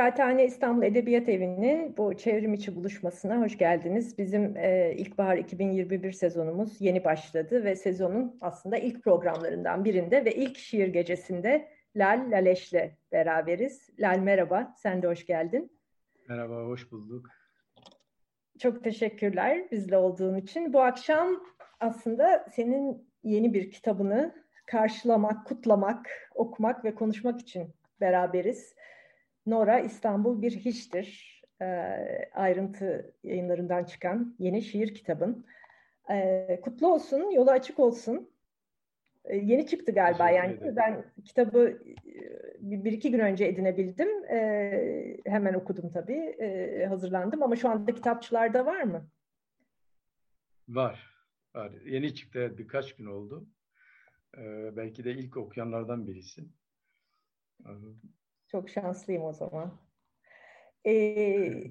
Kıraathane İstanbul Edebiyat Evi'nin bu çevrim içi buluşmasına hoş geldiniz. Bizim e, ilkbahar 2021 sezonumuz yeni başladı ve sezonun aslında ilk programlarından birinde ve ilk şiir gecesinde Lal Laleş'le beraberiz. Lal merhaba, sen de hoş geldin. Merhaba, hoş bulduk. Çok teşekkürler bizle olduğun için. Bu akşam aslında senin yeni bir kitabını karşılamak, kutlamak, okumak ve konuşmak için beraberiz. Nora İstanbul bir hiçtir. E, ayrıntı yayınlarından çıkan yeni şiir kitabın. E, kutlu olsun, yolu açık olsun. E, yeni çıktı galiba yani. Ben kitabı bir, bir iki gün önce edinebildim. E, hemen okudum tabii. E, hazırlandım ama şu anda kitapçılarda var mı? Var. Var. Yeni çıktı birkaç gün oldu. E, belki de ilk okuyanlardan birisi. Çok şanslıyım o zaman. Ee,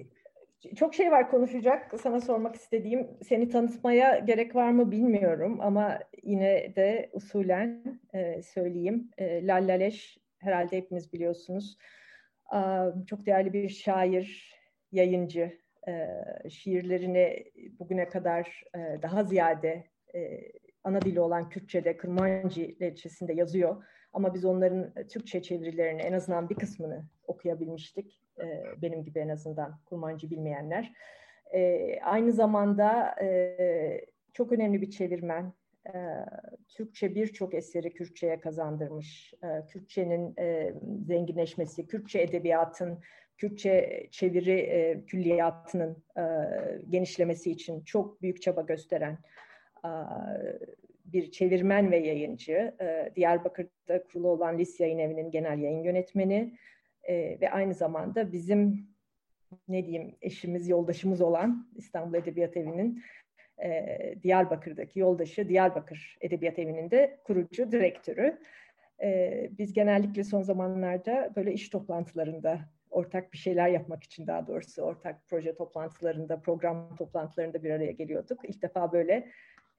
çok şey var konuşacak. Sana sormak istediğim, seni tanıtmaya gerek var mı bilmiyorum ama yine de usulen e, söyleyeyim. E, Lallaleş herhalde hepiniz biliyorsunuz. E, çok değerli bir şair, yayıncı. E, şiirlerini bugüne kadar e, daha ziyade e, ana dili olan Kürtçe'de, Kırmancı lehçesinde yazıyor. Ama biz onların Türkçe çevirilerini en azından bir kısmını okuyabilmiştik. E, benim gibi en azından Kurmancı bilmeyenler. E, aynı zamanda e, çok önemli bir çevirmen. E, Türkçe birçok eseri Kürtçe'ye kazandırmış. E, Kürtçenin e, zenginleşmesi, Kürtçe edebiyatın, Kürtçe çeviri e, külliyatının e, genişlemesi için çok büyük çaba gösteren bir çevirmen ve yayıncı. Diyarbakır'da kurulu olan Lis Yayın Evi'nin genel yayın yönetmeni ve aynı zamanda bizim ne diyeyim eşimiz, yoldaşımız olan İstanbul Edebiyat Evi'nin Diyarbakır'daki yoldaşı Diyarbakır Edebiyat Evi'nin de kurucu direktörü. Biz genellikle son zamanlarda böyle iş toplantılarında ortak bir şeyler yapmak için daha doğrusu ortak proje toplantılarında, program toplantılarında bir araya geliyorduk. İlk defa böyle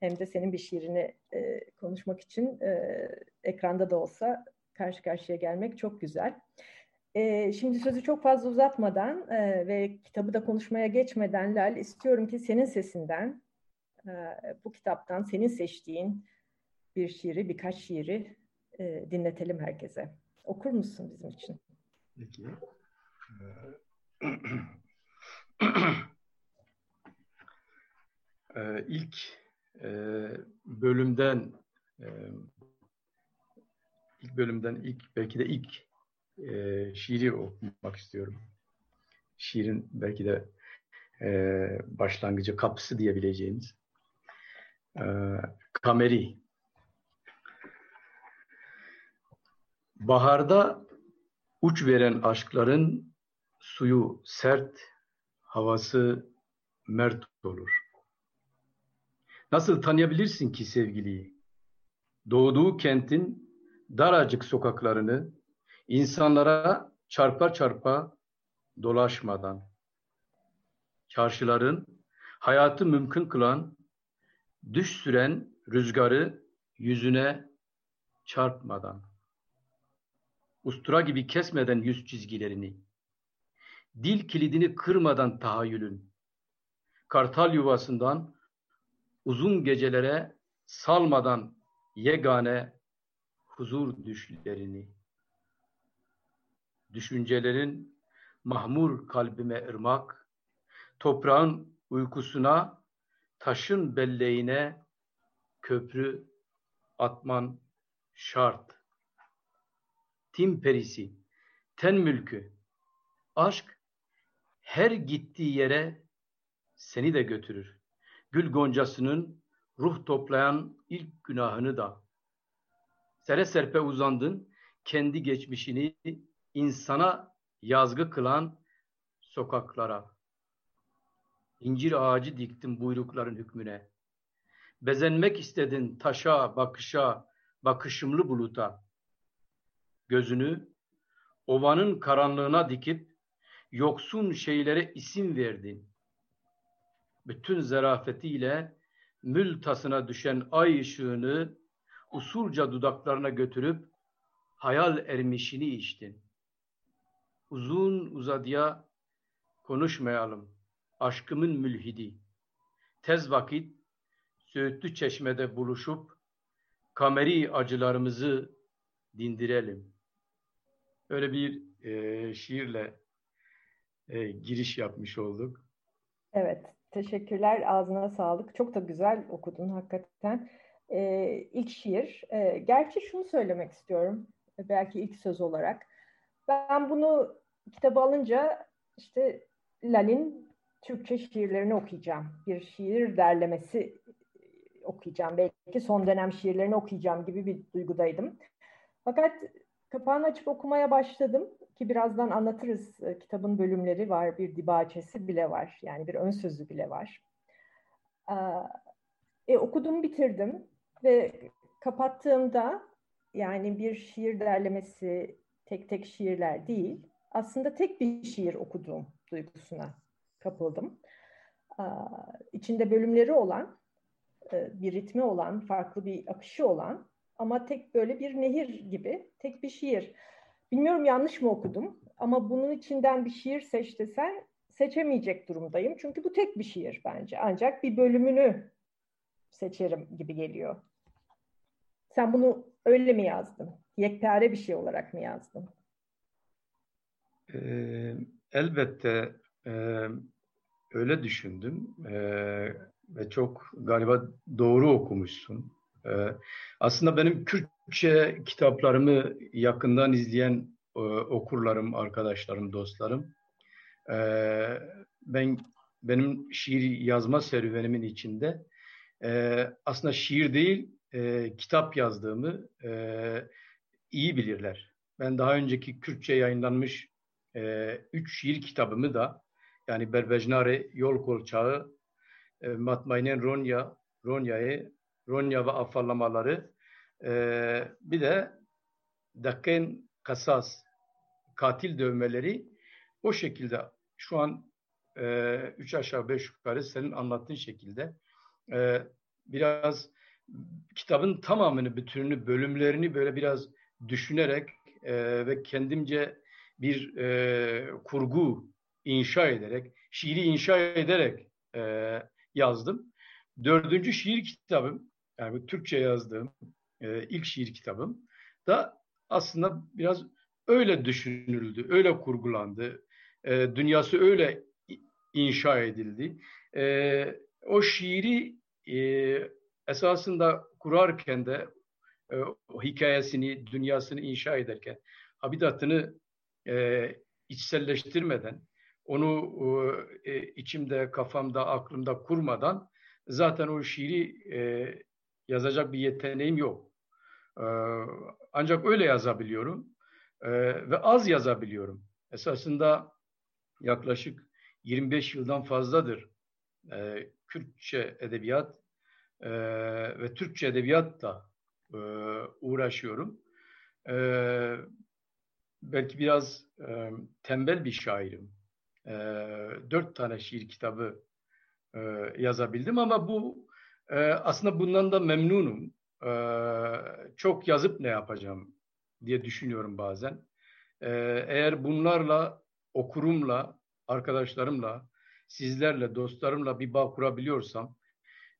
hem de senin bir şiirini e, konuşmak için e, ekranda da olsa karşı karşıya gelmek çok güzel. E, şimdi sözü çok fazla uzatmadan e, ve kitabı da konuşmaya geçmeden Lal istiyorum ki senin sesinden e, bu kitaptan senin seçtiğin bir şiiri, birkaç şiiri e, dinletelim herkese. Okur musun bizim için? Peki. Ee, ilk e, bölümden e, ilk bölümden ilk belki de ilk e, şiiri okumak istiyorum. Şiirin belki de e, başlangıcı kapısı diyebileceğimiz Kameri. Baharda uç veren aşkların suyu sert, havası mert olur. Nasıl tanıyabilirsin ki sevgiliyi? Doğduğu kentin daracık sokaklarını insanlara çarpa çarpa dolaşmadan, çarşıların hayatı mümkün kılan, düş süren rüzgarı yüzüne çarpmadan, ustura gibi kesmeden yüz çizgilerini, dil kilidini kırmadan tahayyülün, kartal yuvasından uzun gecelere salmadan yegane huzur düşlerini, düşüncelerin mahmur kalbime ırmak, toprağın uykusuna, taşın belleğine köprü atman şart. Tim perisi, ten mülkü, aşk her gittiği yere seni de götürür gül goncasının ruh toplayan ilk günahını da. Sere serpe uzandın, kendi geçmişini insana yazgı kılan sokaklara. İncir ağacı diktim buyrukların hükmüne. Bezenmek istedin taşa, bakışa, bakışımlı buluta. Gözünü ovanın karanlığına dikip yoksun şeylere isim verdin. Bütün zarafetiyle mültasına düşen ay ışığını usulca dudaklarına götürüp hayal ermişini içtin. Uzun uzadıya konuşmayalım. Aşkımın mülhidi. Tez vakit Söğütlü Çeşme'de buluşup kameri acılarımızı dindirelim. Öyle bir e, şiirle e, giriş yapmış olduk. Evet, teşekkürler. Ağzına sağlık. Çok da güzel okudun hakikaten. Ee, ilk şiir. Ee, gerçi şunu söylemek istiyorum. Belki ilk söz olarak. Ben bunu kitabı alınca işte Lal'in Türkçe şiirlerini okuyacağım. Bir şiir derlemesi okuyacağım. Belki son dönem şiirlerini okuyacağım gibi bir duygudaydım. Fakat kapağını açıp okumaya başladım ki birazdan anlatırız. E, kitabın bölümleri var, bir dibaçesi bile var. Yani bir ön sözü bile var. E, okudum, bitirdim ve kapattığımda yani bir şiir derlemesi tek tek şiirler değil, aslında tek bir şiir okuduğum duygusuna kapıldım. İçinde bölümleri olan, e, bir ritmi olan, farklı bir akışı olan ama tek böyle bir nehir gibi tek bir şiir. Bilmiyorum yanlış mı okudum ama bunun içinden bir şiir seç desen seçemeyecek durumdayım. Çünkü bu tek bir şiir bence. Ancak bir bölümünü seçerim gibi geliyor. Sen bunu öyle mi yazdın? Yekpare bir şey olarak mı yazdın? Ee, elbette e, öyle düşündüm e, ve çok galiba doğru okumuşsun. E, aslında benim Kürtçe kitaplarımı yakından izleyen e, okurlarım, arkadaşlarım, dostlarım, e, ben benim şiir yazma serüvenimin içinde e, aslında şiir değil, kitap yazdığımı iyi bilirler. Ben daha önceki Kürtçe yayınlanmış üç şiir kitabımı da yani Berbejnare Yol Kolçağı, Matmaynen Ronya, Ronya'yı, Ronya ve afallamaları, e, bir de Dakken Kasas, katil dövmeleri o şekilde şu an e, üç aşağı beş yukarı senin anlattığın şekilde e, biraz kitabın tamamını, bütününü, bölümlerini böyle biraz düşünerek e, ve kendimce bir e, kurgu inşa ederek, şiiri inşa ederek e, yazdım. Dördüncü şiir kitabım, yani Türkçe yazdığım e, ilk şiir kitabım da aslında biraz öyle düşünüldü, öyle kurgulandı. E, dünyası öyle inşa edildi. E, o şiiri e, esasında kurarken de e, hikayesini, dünyasını inşa ederken habitatını e, içselleştirmeden, onu e, içimde, kafamda, aklımda kurmadan zaten o şiiri e, yazacak bir yeteneğim yok. E, ancak öyle yazabiliyorum e, ve az yazabiliyorum. Esasında yaklaşık 25 yıldan fazladır e, Kürtçe edebiyat e, ve Türkçe edebiyat da e, uğraşıyorum. E, belki biraz e, tembel bir şairim. Dört tane şiir kitabı yazabildim ama bu e, aslında bundan da memnunum. E, çok yazıp ne yapacağım diye düşünüyorum bazen. E, eğer bunlarla, okurumla, arkadaşlarımla, sizlerle, dostlarımla bir bağ kurabiliyorsam,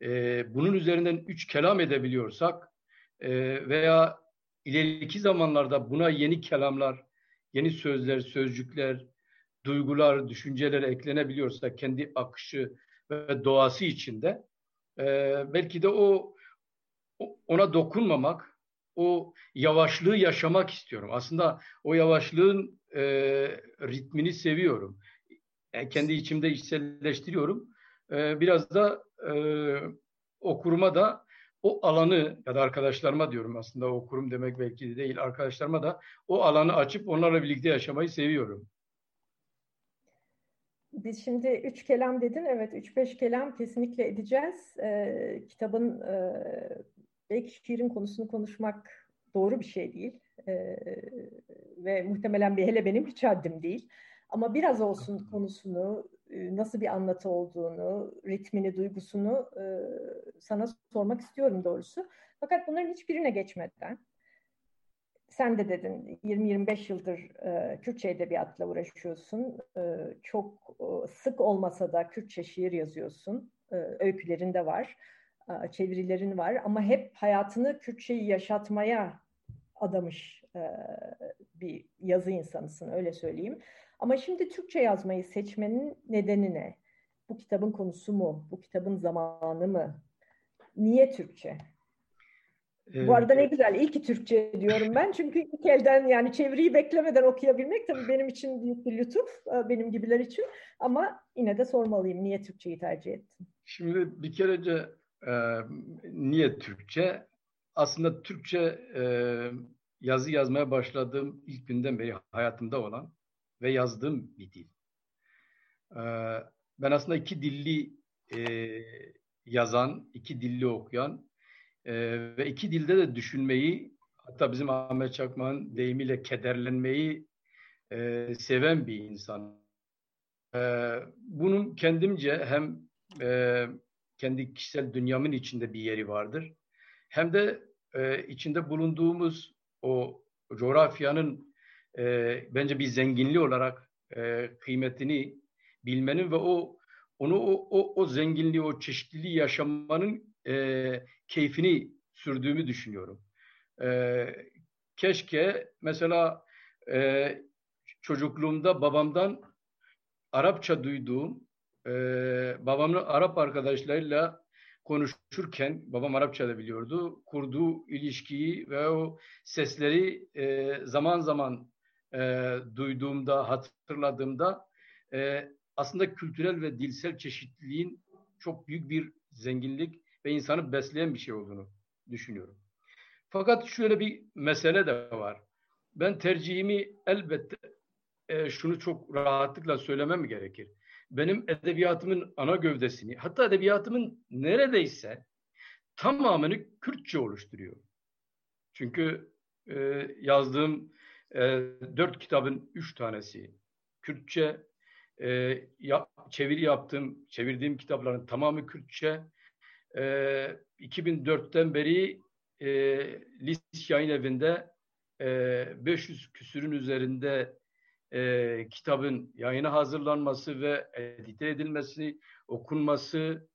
e, bunun üzerinden üç kelam edebiliyorsak e, veya ileriki zamanlarda buna yeni kelamlar, yeni sözler, sözcükler, duygular, düşünceler eklenebiliyorsa kendi akışı ve doğası içinde e, belki de o ona dokunmamak, o yavaşlığı yaşamak istiyorum. Aslında o yavaşlığın e, ritmini seviyorum. Yani kendi içimde içselleştiriyorum. E, biraz da e, okuruma da o alanı ya da arkadaşlarıma diyorum aslında okurum demek belki de değil arkadaşlarıma da o alanı açıp onlarla birlikte yaşamayı seviyorum. Biz şimdi üç kelam dedin. Evet, üç beş kelam kesinlikle edeceğiz. Ee, kitabın e, belki şiirin konusunu konuşmak doğru bir şey değil. Ee, ve muhtemelen bir hele benim hiç haddim değil. Ama biraz olsun konusunu, e, nasıl bir anlatı olduğunu, ritmini, duygusunu e, sana sormak istiyorum doğrusu. Fakat bunların hiçbirine geçmeden sen de dedin 20-25 yıldır e, Kürtçe edebiyatla uğraşıyorsun. E, çok e, sık olmasa da Kürtçe şiir yazıyorsun. E, öykülerin de var, e, çevirilerin var ama hep hayatını Kürtçeyi yaşatmaya adamış e, bir yazı insanısın öyle söyleyeyim. Ama şimdi Türkçe yazmayı seçmenin nedeni ne? Bu kitabın konusu mu? Bu kitabın zamanı mı? Niye Türkçe? Bu arada ne güzel. İyi ki Türkçe diyorum ben. Çünkü ilk elden yani çeviriyi beklemeden okuyabilmek tabii benim için büyük bir lütuf. E, benim gibiler için. Ama yine de sormalıyım. Niye Türkçeyi tercih ettin? Şimdi bir kerece e, niye Türkçe? Aslında Türkçe e, yazı yazmaya başladığım ilk günden beri hayatımda olan ve yazdığım bir dil. E, ben aslında iki dilli e, yazan, iki dilli okuyan e, ve iki dilde de düşünmeyi hatta bizim Ahmet Çakmak'ın deyimiyle kederlenmeyi e, seven bir insan. E, bunun kendimce hem e, kendi kişisel dünyamın içinde bir yeri vardır. Hem de e, içinde bulunduğumuz o coğrafyanın e, bence bir zenginliği olarak e, kıymetini bilmenin ve o onu o, o, o zenginliği, o çeşitliliği yaşamanın e, keyfini sürdüğümü düşünüyorum. E, keşke mesela e, çocukluğumda babamdan Arapça duyduğum, e, babamın Arap arkadaşlarıyla konuşurken, babam Arapça da biliyordu, kurduğu ilişkiyi ve o sesleri e, zaman zaman e, duyduğumda, hatırladığımda e, aslında kültürel ve dilsel çeşitliliğin çok büyük bir zenginlik ve insanı besleyen bir şey olduğunu düşünüyorum. Fakat şöyle bir mesele de var. Ben tercihimi elbette e, şunu çok rahatlıkla söylemem gerekir. Benim edebiyatımın ana gövdesini, hatta edebiyatımın neredeyse tamamını Kürtçe oluşturuyor. Çünkü e, yazdığım e, dört kitabın üç tanesi Kürtçe, e, ya, çeviri yaptım, çevirdiğim kitapların tamamı Kürtçe, e, ee, 2004'ten beri e, Lis Yayın Evi'nde e, 500 küsürün üzerinde e, kitabın yayına hazırlanması ve edite edilmesi, okunması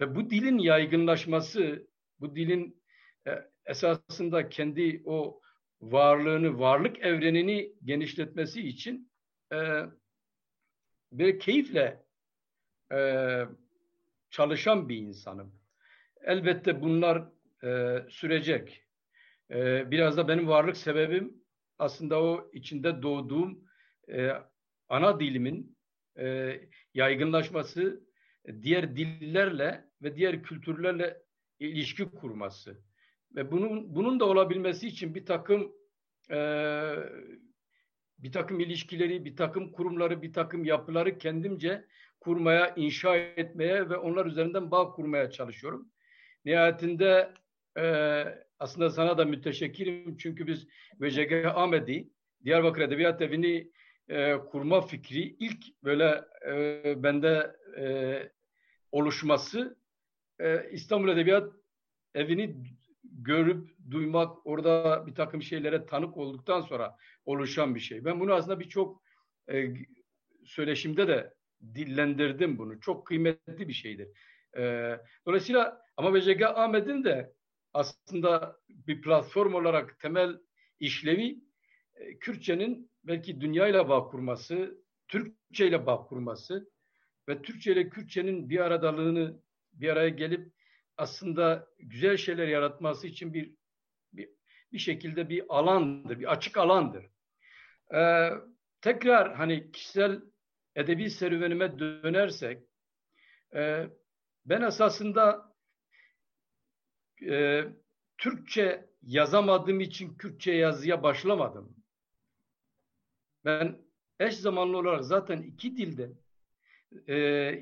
ve bu dilin yaygınlaşması, bu dilin e, esasında kendi o varlığını, varlık evrenini genişletmesi için e, bir keyifle e, çalışan bir insanım. Elbette bunlar e, sürecek. E, biraz da benim varlık sebebim aslında o içinde doğduğum e, ana dilimin e, yaygınlaşması, diğer dillerle ve diğer kültürlerle ilişki kurması. Ve bunun bunun da olabilmesi için bir takım e, bir takım ilişkileri, bir takım kurumları, bir takım yapıları kendimce kurmaya, inşa etmeye ve onlar üzerinden bağ kurmaya çalışıyorum. Nihayetinde e, aslında sana da müteşekkirim çünkü biz VCG Ahmedi Diyarbakır Edebiyat Evi'ni e, kurma fikri ilk böyle e, bende e, oluşması e, İstanbul Edebiyat Evi'ni görüp duymak, orada bir takım şeylere tanık olduktan sonra oluşan bir şey. Ben bunu aslında birçok e, söyleşimde de dillendirdim bunu. Çok kıymetli bir şeydir. E, dolayısıyla ama BCG Ahmet'in de aslında bir platform olarak temel işlevi e, Kürtçenin belki dünyayla bağ kurması, Türkçe ile bağ kurması ve Türkçe ile Kürtçenin bir aradalığını bir araya gelip aslında güzel şeyler yaratması için bir bir, bir şekilde bir alandır, bir açık alandır. Ee, tekrar hani kişisel edebi serüvenime dönersek, e, ben esasında e, Türkçe yazamadığım için Kürtçe yazıya başlamadım. Ben eş zamanlı olarak zaten iki dilde e,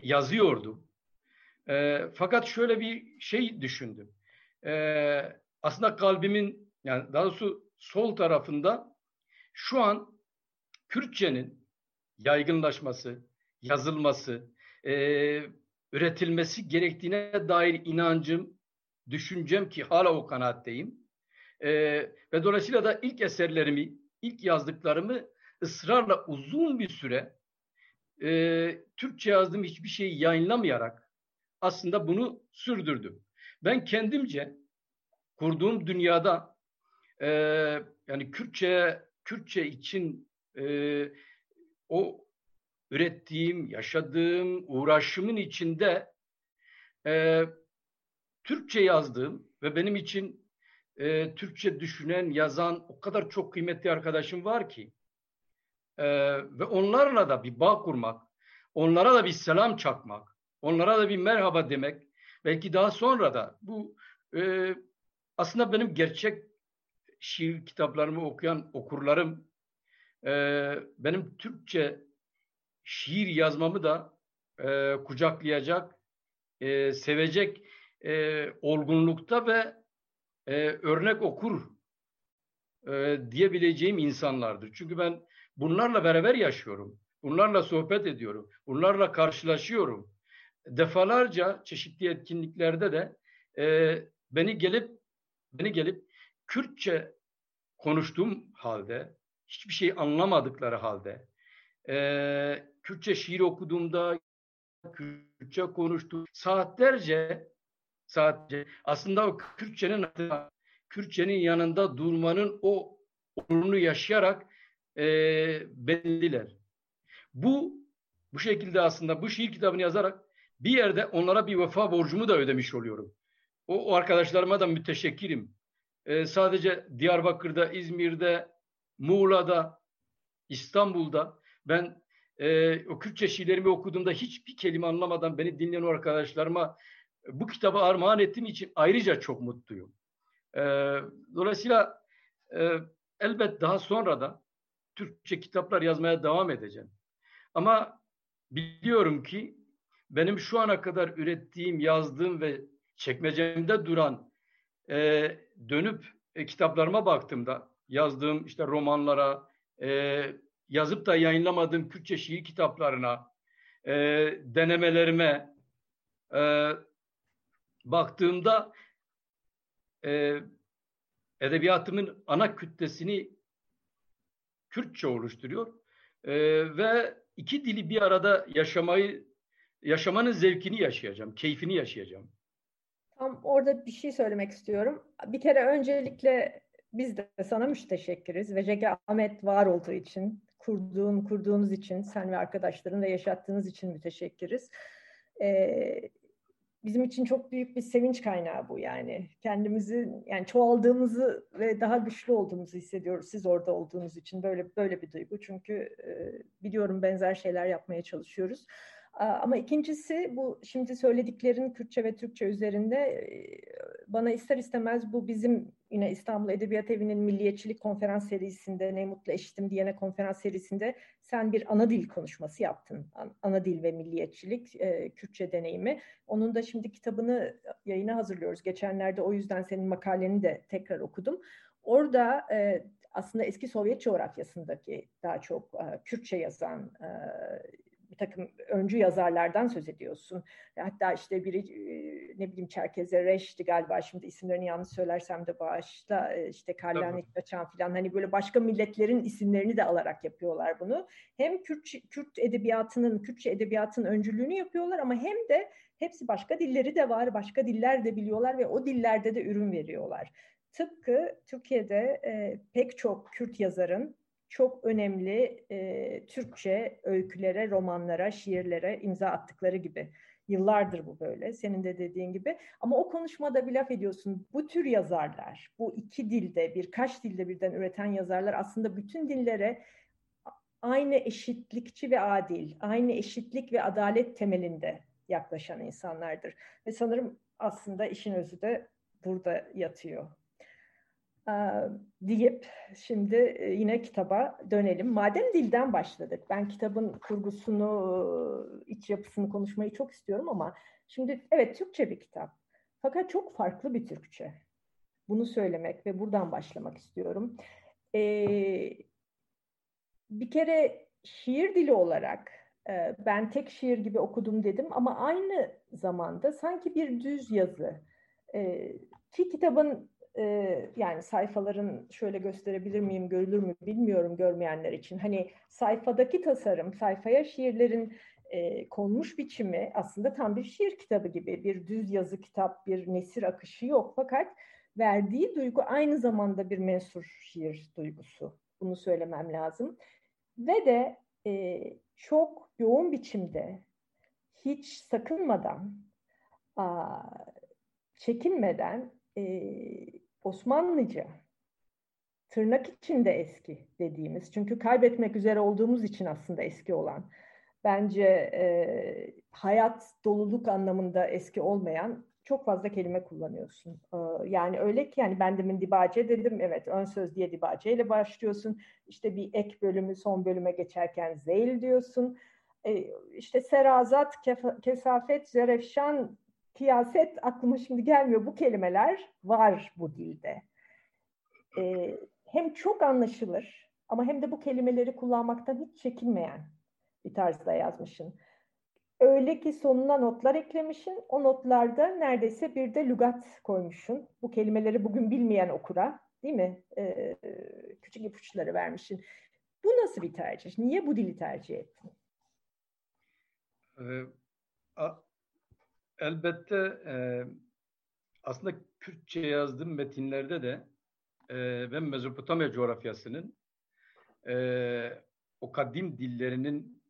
yazıyordum. E, fakat şöyle bir şey düşündüm. E, aslında kalbimin yani daha doğrusu sol tarafında şu an Kürtçenin yaygınlaşması, yazılması, e, üretilmesi gerektiğine dair inancım, düşüncem ki hala o kanaatteyim. E, ve dolayısıyla da ilk eserlerimi, ilk yazdıklarımı ısrarla uzun bir süre e, Türkçe yazdığım hiçbir şeyi yayınlamayarak aslında bunu sürdürdüm. Ben kendimce kurduğum dünyada e, yani Kürtçe Kürtçe için e, o ürettiğim, yaşadığım, uğraşımın içinde e, Türkçe yazdığım ve benim için e, Türkçe düşünen, yazan o kadar çok kıymetli arkadaşım var ki e, ve onlarla da bir bağ kurmak, onlara da bir selam çakmak, onlara da bir merhaba demek, belki daha sonra da bu e, aslında benim gerçek şiir kitaplarımı okuyan okurlarım e, benim Türkçe şiir yazmamı da e, kucaklayacak, e, sevecek e, olgunlukta ve e, örnek okur e, diyebileceğim insanlardır. Çünkü ben bunlarla beraber yaşıyorum. Bunlarla sohbet ediyorum. Bunlarla karşılaşıyorum. Defalarca çeşitli etkinliklerde de e, beni gelip beni gelip Kürtçe konuştuğum halde, hiçbir şey anlamadıkları halde, e, Kürtçe şiir okuduğumda, Kürtçe konuştuğum saatlerce, saatlerce aslında o Kürtçenin Kürtçenin yanında durmanın o onurunu yaşayarak e, belliler. Bu bu şekilde aslında bu şiir kitabını yazarak bir yerde onlara bir vefa borcumu da ödemiş oluyorum. O, o arkadaşlarıma da müteşekkirim. Ee, sadece Diyarbakır'da, İzmir'de, Muğla'da, İstanbul'da ben e, o Kürtçe şiirlerimi okuduğumda hiçbir kelime anlamadan beni dinleyen arkadaşlarıma bu kitabı armağan ettiğim için ayrıca çok mutluyum. E, dolayısıyla e, elbet daha sonra da Türkçe kitaplar yazmaya devam edeceğim. Ama biliyorum ki benim şu ana kadar ürettiğim, yazdığım ve çekmecemde duran e, dönüp e, kitaplarıma baktığımda yazdığım işte romanlara, e, yazıp da yayınlamadığım Kürtçe şiir kitaplarına, e, denemelerime e, baktığımda e, edebiyatımın ana kütlesini Kürtçe oluşturuyor e, ve iki dili bir arada yaşamayı yaşamanın zevkini yaşayacağım, keyfini yaşayacağım. Tam orada bir şey söylemek istiyorum. Bir kere öncelikle biz de sana müteşekkiriz ve Cege Ahmet var olduğu için, kurduğun, kurduğunuz için, sen ve arkadaşların da yaşattığınız için müteşekkiriz. Ee, bizim için çok büyük bir sevinç kaynağı bu yani. Kendimizi yani çoğaldığımızı ve daha güçlü olduğumuzu hissediyoruz siz orada olduğunuz için böyle böyle bir duygu. Çünkü e, biliyorum benzer şeyler yapmaya çalışıyoruz. Ama ikincisi bu şimdi söylediklerin Kürtçe ve Türkçe üzerinde bana ister istemez bu bizim yine İstanbul Edebiyat Evi'nin milliyetçilik konferans serisinde Ne Mutlu Eşitim diyene konferans serisinde sen bir ana dil konuşması yaptın. Ana dil ve milliyetçilik Kürtçe deneyimi. Onun da şimdi kitabını yayına hazırlıyoruz. Geçenlerde o yüzden senin makaleni de tekrar okudum. Orada aslında eski Sovyet coğrafyasındaki daha çok Kürtçe yazan bir takım öncü yazarlardan söz ediyorsun. Hatta işte biri ne bileyim Çerkeze Reş'ti galiba şimdi isimlerini yanlış söylersem de bağışla işte Karlanik Kaçan filan hani böyle başka milletlerin isimlerini de alarak yapıyorlar bunu. Hem Kürt, Kürt edebiyatının, Kürtçe edebiyatın öncülüğünü yapıyorlar ama hem de hepsi başka dilleri de var, başka diller de biliyorlar ve o dillerde de ürün veriyorlar. Tıpkı Türkiye'de e, pek çok Kürt yazarın çok önemli e, Türkçe öykülere, romanlara, şiirlere imza attıkları gibi. Yıllardır bu böyle, senin de dediğin gibi. Ama o konuşmada bir laf ediyorsun. Bu tür yazarlar, bu iki dilde, birkaç dilde birden üreten yazarlar aslında bütün dillere aynı eşitlikçi ve adil, aynı eşitlik ve adalet temelinde yaklaşan insanlardır. Ve sanırım aslında işin özü de burada yatıyor. Deyip şimdi yine kitaba dönelim. Madem dilden başladık, ben kitabın kurgusunu, iç yapısını konuşmayı çok istiyorum ama şimdi evet Türkçe bir kitap. Fakat çok farklı bir Türkçe. Bunu söylemek ve buradan başlamak istiyorum. Ee, bir kere şiir dili olarak e, ben tek şiir gibi okudum dedim ama aynı zamanda sanki bir düz yazı. E, ki kitabın e, yani sayfaların şöyle gösterebilir miyim, görülür mü bilmiyorum görmeyenler için. Hani sayfadaki tasarım, sayfaya şiirlerin e, konmuş biçimi aslında tam bir şiir kitabı gibi. Bir düz yazı kitap, bir nesir akışı yok. Fakat verdiği duygu aynı zamanda bir mensur şiir duygusu. Bunu söylemem lazım. Ve de e, çok yoğun biçimde hiç sakınmadan, a, çekinmeden e, Osmanlıca tırnak içinde eski dediğimiz çünkü kaybetmek üzere olduğumuz için aslında eski olan bence e, hayat doluluk anlamında eski olmayan çok fazla kelime kullanıyorsun. Ee, yani öyle ki yani ben demin dibace dedim. Evet ön söz diye dibace ile başlıyorsun. İşte bir ek bölümü son bölüme geçerken zeyl diyorsun. Ee, işte serazat, kesafet, zerefşan, kiyaset aklıma şimdi gelmiyor. Bu kelimeler var bu dilde. Ee, hem çok anlaşılır ama hem de bu kelimeleri kullanmaktan hiç çekinmeyen bir tarzda yazmışsın. Öyle ki sonuna notlar eklemişsin. O notlarda neredeyse bir de lügat koymuşsun. Bu kelimeleri bugün bilmeyen okura değil mi? Ee, küçük ipuçları vermişsin. Bu nasıl bir tercih? Niye bu dili tercih ettin? Ee, elbette e, aslında Kürtçe yazdığım metinlerde de e, ben Mezopotamya coğrafyasının e, o kadim dillerinin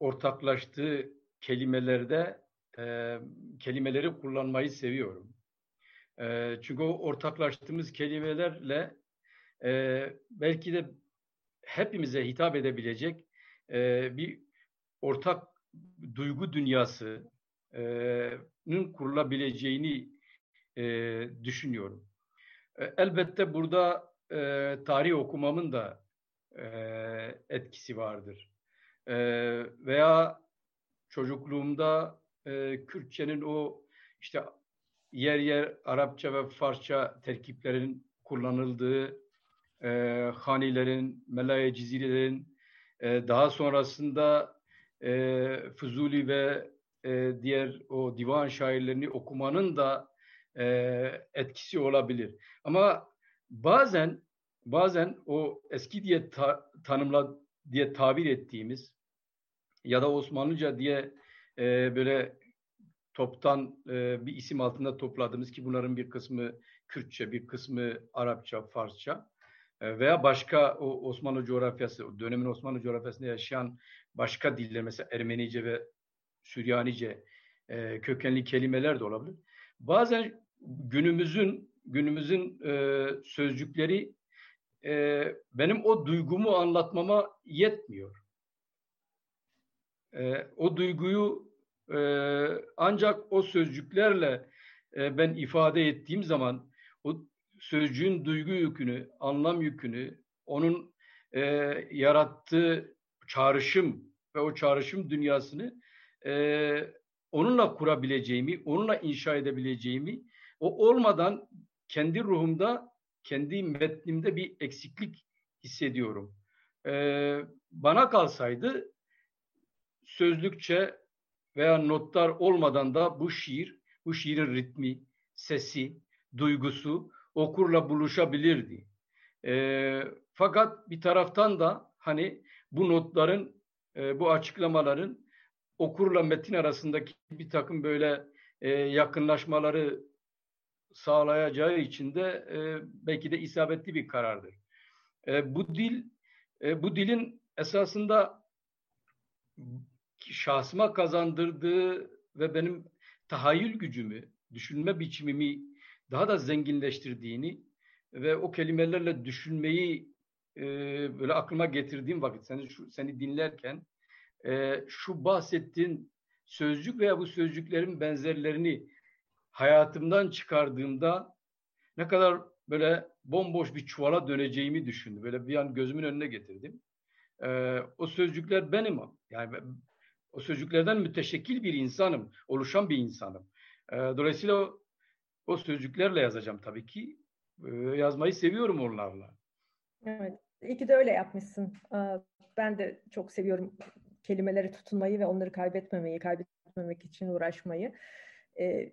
ortaklaştığı kelimelerde e, kelimeleri kullanmayı seviyorum. E, çünkü o ortaklaştığımız kelimelerle e, belki de hepimize hitap edebilecek e, bir ortak duygu dünyasının kurulabileceğini e, düşünüyorum. E, elbette burada e, tarih okumamın da e, etkisi vardır. E, veya çocukluğumda e, Kürtçenin o işte yer yer Arapça ve Farsça terkiplerin kullanıldığı e, hanilerin, Melaya Cizilerin e, daha sonrasında e, Fuzuli ve e, diğer o divan şairlerini okumanın da e, etkisi olabilir. Ama bazen bazen o eski diye ta, tanımla diye tabir ettiğimiz ya da Osmanlıca diye e, böyle toptan e, bir isim altında topladığımız ki bunların bir kısmı Kürtçe, bir kısmı Arapça, Farsça e, veya başka o Osmanlı coğrafyası, o dönemin Osmanlı coğrafyasında yaşayan başka diller mesela Ermenice ve Süryanice e, kökenli kelimeler de olabilir. Bazen günümüzün günümüzün e, sözcükleri e, benim o duygumu anlatmama yetmiyor e, o duyguyu e, ancak o sözcüklerle e, ben ifade ettiğim zaman o sözcüğün duygu yükünü, anlam yükünü, onun e, yarattığı çağrışım ve o çağrışım dünyasını e, onunla kurabileceğimi, onunla inşa edebileceğimi, o olmadan kendi ruhumda, kendi metnimde bir eksiklik hissediyorum. E, bana kalsaydı sözlükçe veya notlar olmadan da bu şiir, bu şiirin ritmi, sesi, duygusu okurla buluşabilirdi. E, fakat bir taraftan da hani bu notların, e, bu açıklamaların okurla metin arasındaki bir takım böyle e, yakınlaşmaları sağlayacağı için de e, belki de isabetli bir karardır. E, bu dil, e, bu dilin esasında şahsıma kazandırdığı ve benim tahayyül gücümü, düşünme biçimimi daha da zenginleştirdiğini ve o kelimelerle düşünmeyi e, böyle aklıma getirdiğim vakit seni seni dinlerken e, şu bahsettiğin sözcük veya bu sözcüklerin benzerlerini hayatımdan çıkardığımda ne kadar böyle bomboş bir çuvala döneceğimi düşündüm. Böyle bir an gözümün önüne getirdim. Ee, o sözcükler benim. Yani o sözcüklerden müteşekkil bir insanım, oluşan bir insanım. Ee, dolayısıyla o, o sözcüklerle yazacağım tabii ki. Ee, yazmayı seviyorum onlarla. Evet, iyi ki de öyle yapmışsın. Ben de çok seviyorum kelimeleri tutunmayı ve onları kaybetmemeyi, kaybetmemek için uğraşmayı. Ee,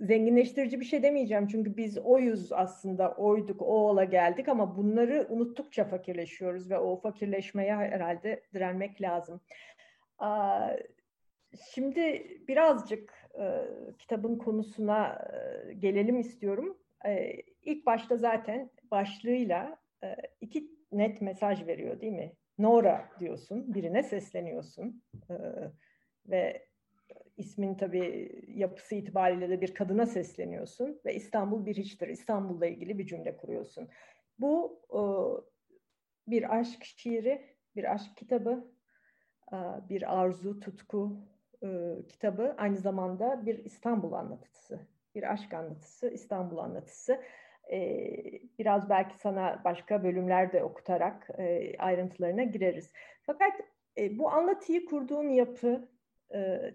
zenginleştirici bir şey demeyeceğim çünkü biz oyuz aslında oyduk o ola geldik ama bunları unuttukça fakirleşiyoruz ve o fakirleşmeye herhalde direnmek lazım. Şimdi birazcık e, kitabın konusuna e, gelelim istiyorum. E, ilk başta zaten başlığıyla e, iki net mesaj veriyor değil mi? Nora diyorsun, birine sesleniyorsun e, ve ismin tabii yapısı itibariyle de bir kadına sesleniyorsun ve İstanbul bir hiçtir. İstanbul'la ilgili bir cümle kuruyorsun. Bu e, bir aşk şiiri, bir aşk kitabı, e, bir arzu, tutku e, kitabı. Aynı zamanda bir İstanbul anlatısı, bir aşk anlatısı, İstanbul anlatısı. Biraz belki sana başka bölümlerde okutarak ayrıntılarına gireriz. Fakat bu anlatıyı kurduğun yapı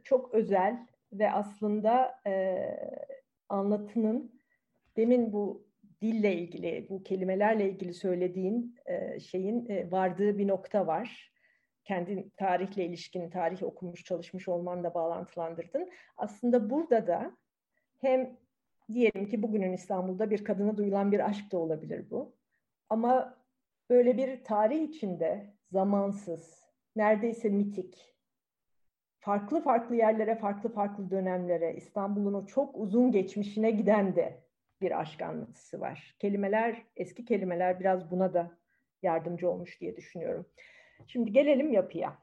çok özel ve aslında anlatının demin bu dille ilgili, bu kelimelerle ilgili söylediğin şeyin e, vardığı bir nokta var. Kendi tarihle ilişkin, tarih okumuş, çalışmış olmanla bağlantılandırdın. Aslında burada da hem diyelim ki bugünün İstanbul'da bir kadına duyulan bir aşk da olabilir bu. Ama böyle bir tarih içinde zamansız, neredeyse mitik, farklı farklı yerlere, farklı farklı dönemlere, İstanbul'un o çok uzun geçmişine giden de bir aşk anlatısı var. Kelimeler, eski kelimeler biraz buna da yardımcı olmuş diye düşünüyorum. Şimdi gelelim yapıya.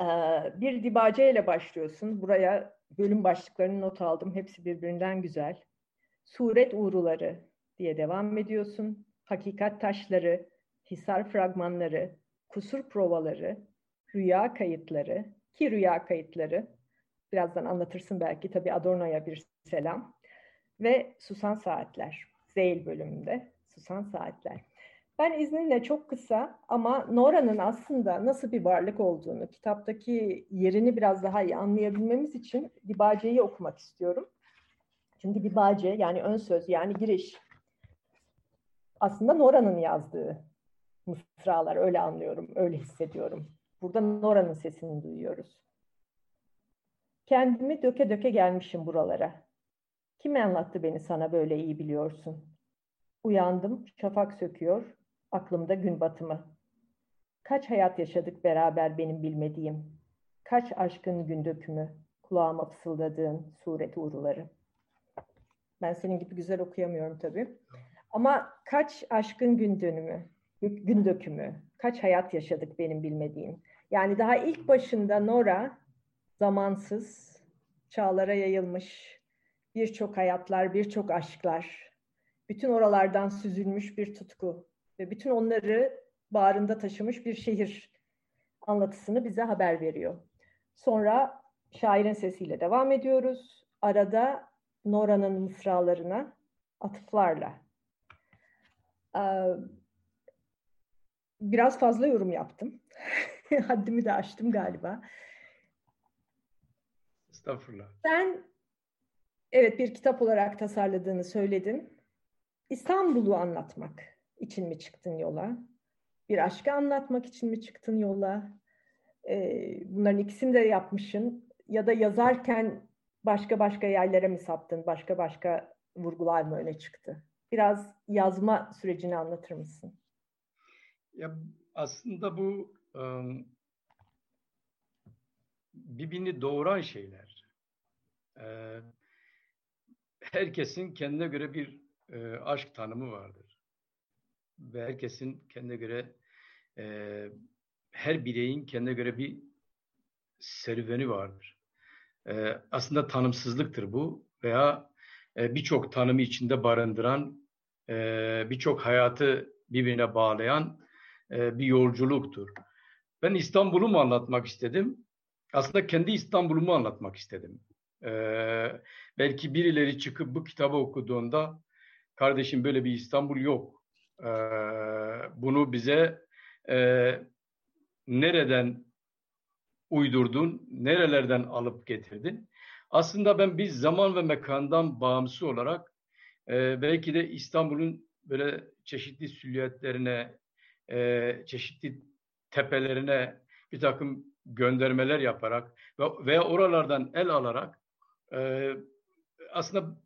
Ee, bir dibace ile başlıyorsun. Buraya bölüm başlıklarını not aldım. Hepsi birbirinden güzel. Suret uğruları diye devam ediyorsun. Hakikat taşları, hisar fragmanları, kusur provaları, rüya kayıtları, ki rüya kayıtları, birazdan anlatırsın belki tabii Adorno'ya bir selam ve Susan Saatler, Zeyl bölümünde Susan Saatler. Ben izninle çok kısa ama Nora'nın aslında nasıl bir varlık olduğunu, kitaptaki yerini biraz daha iyi anlayabilmemiz için Dibace'yi okumak istiyorum. Çünkü Dibace yani ön söz yani giriş aslında Nora'nın yazdığı mısralar öyle anlıyorum, öyle hissediyorum. Burada Nora'nın sesini duyuyoruz. Kendimi döke döke gelmişim buralara. Kim anlattı beni sana böyle iyi biliyorsun? Uyandım, şafak söküyor, aklımda gün batımı. Kaç hayat yaşadık beraber benim bilmediğim. Kaç aşkın gün dökümü, kulağıma fısıldadığın suret uğruları. Ben senin gibi güzel okuyamıyorum tabii. Ama kaç aşkın gün dönümü, gün dökümü, kaç hayat yaşadık benim bilmediğim. Yani daha ilk başında Nora zamansız, çağlara yayılmış birçok hayatlar, birçok aşklar, bütün oralardan süzülmüş bir tutku ve bütün onları bağrında taşımış bir şehir anlatısını bize haber veriyor. Sonra şairin sesiyle devam ediyoruz. Arada Nora'nın mısralarına atıflarla. Biraz fazla yorum yaptım. Haddimi de aştım galiba. Estağfurullah. Sen evet bir kitap olarak tasarladığını söyledin. İstanbul'u anlatmak için mi çıktın yola? Bir aşkı anlatmak için mi çıktın yola? Ee, bunların ikisini de yapmışsın. Ya da yazarken başka başka yerlere mi saptın? Başka başka vurgular mı öne çıktı? Biraz yazma sürecini anlatır mısın? Ya aslında bu um, birbirini doğuran şeyler. Ee, herkesin kendine göre bir e, aşk tanımı vardır. Ve herkesin kendine göre e, her bireyin kendine göre bir serüveni vardır. E, aslında tanımsızlıktır bu veya e, birçok tanımı içinde barındıran, e, birçok hayatı birbirine bağlayan e, bir yolculuktur. Ben İstanbul'u mu anlatmak istedim? Aslında kendi İstanbul'umu anlatmak istedim. Ee, belki birileri çıkıp bu kitabı okuduğunda kardeşim böyle bir İstanbul yok. E, bunu bize e, nereden uydurdun, nerelerden alıp getirdin? Aslında ben biz zaman ve mekandan bağımsız olarak e, belki de İstanbul'un böyle çeşitli silüetlerine, e, çeşitli tepelerine bir takım göndermeler yaparak ve, ve oralardan el alarak e, aslında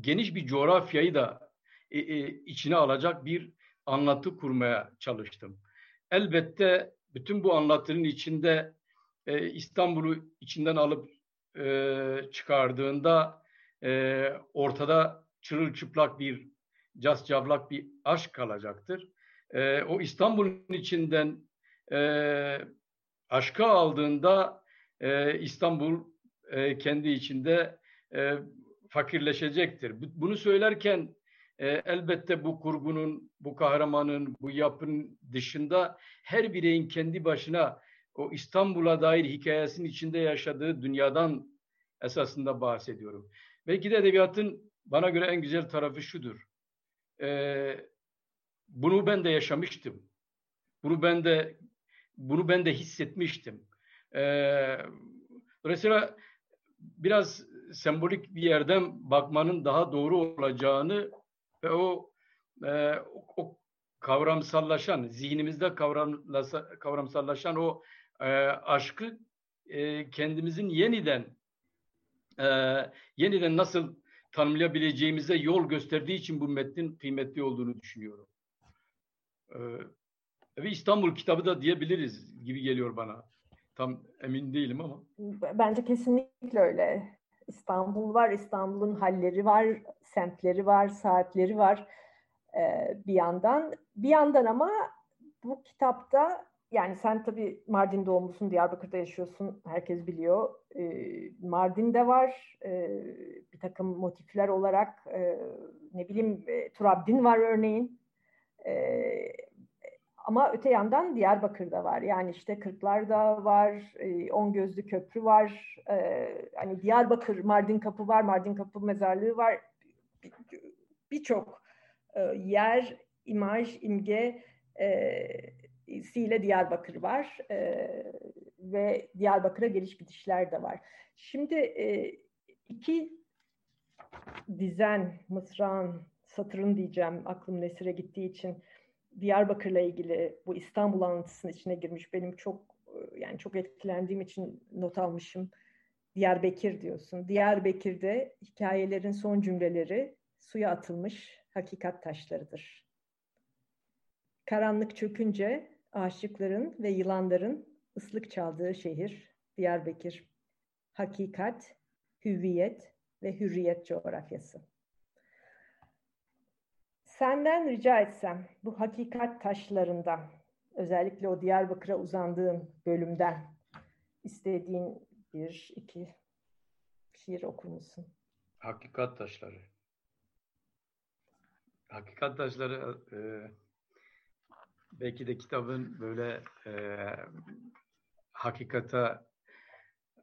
geniş bir coğrafyayı da e, e, içine alacak bir anlatı kurmaya çalıştım. Elbette bütün bu anlatının içinde e, İstanbul'u içinden alıp e, çıkardığında e, ortada çırılçıplak bir cascavlak bir aşk kalacaktır. E, o İstanbul'un içinden e, aşka aldığında e, İstanbul e, kendi içinde e, fakirleşecektir. Bunu söylerken e, elbette bu kurgunun, bu kahramanın, bu yapının dışında her bireyin kendi başına o İstanbul'a dair hikayesinin içinde yaşadığı dünyadan esasında bahsediyorum. Belki de edebiyatın bana göre en güzel tarafı şudur. Ee, bunu ben de yaşamıştım. Bunu ben de bunu ben de hissetmiştim. Ee, dolayısıyla biraz sembolik bir yerden bakmanın daha doğru olacağını ve o e, o kavramsallaşan, zihnimizde kavramsallaşan o e, aşkı e, kendimizin yeniden e, yeniden nasıl tanımlayabileceğimize yol gösterdiği için bu metnin kıymetli olduğunu düşünüyorum. E, ve İstanbul kitabı da diyebiliriz gibi geliyor bana. Tam emin değilim ama. Bence kesinlikle öyle. İstanbul var, İstanbul'un halleri var, semtleri var, saatleri var e, bir yandan. Bir yandan ama bu kitapta yani sen tabii Mardin doğumlusun, Diyarbakır'da yaşıyorsun, herkes biliyor. E, Mardin'de var, e, bir takım motifler olarak e, ne bileyim e, Turabdin var örneğin. E, ama öte yandan Diyarbakır'da var. Yani işte Kırklar'da var, e, On Gözlü Köprü var. E, hani Diyarbakır, Mardin Kapı var, Mardin Kapı Mezarlığı var. Birçok e, yer, imaj, imge siyle Diyarbakır var. Ve Diyarbakır'a geliş gidişler de var. Şimdi iki dizen, mısran, satırın diyeceğim aklım Nesir'e gittiği için Diyarbakır'la ilgili bu İstanbul anlatısının içine girmiş. Benim çok yani çok etkilendiğim için not almışım. Diyarbakır diyorsun. Diyarbakır'da hikayelerin son cümleleri suya atılmış hakikat taşlarıdır. Karanlık çökünce aşıkların ve yılanların ıslık çaldığı şehir Diyarbakır. Hakikat, hüviyet ve hürriyet coğrafyası. Senden rica etsem bu hakikat taşlarından, özellikle o Diyarbakır'a uzandığın bölümden istediğin bir, iki şiir okur musun? Hakikat taşları. Hakikat taşları e, belki de kitabın böyle e, hakikata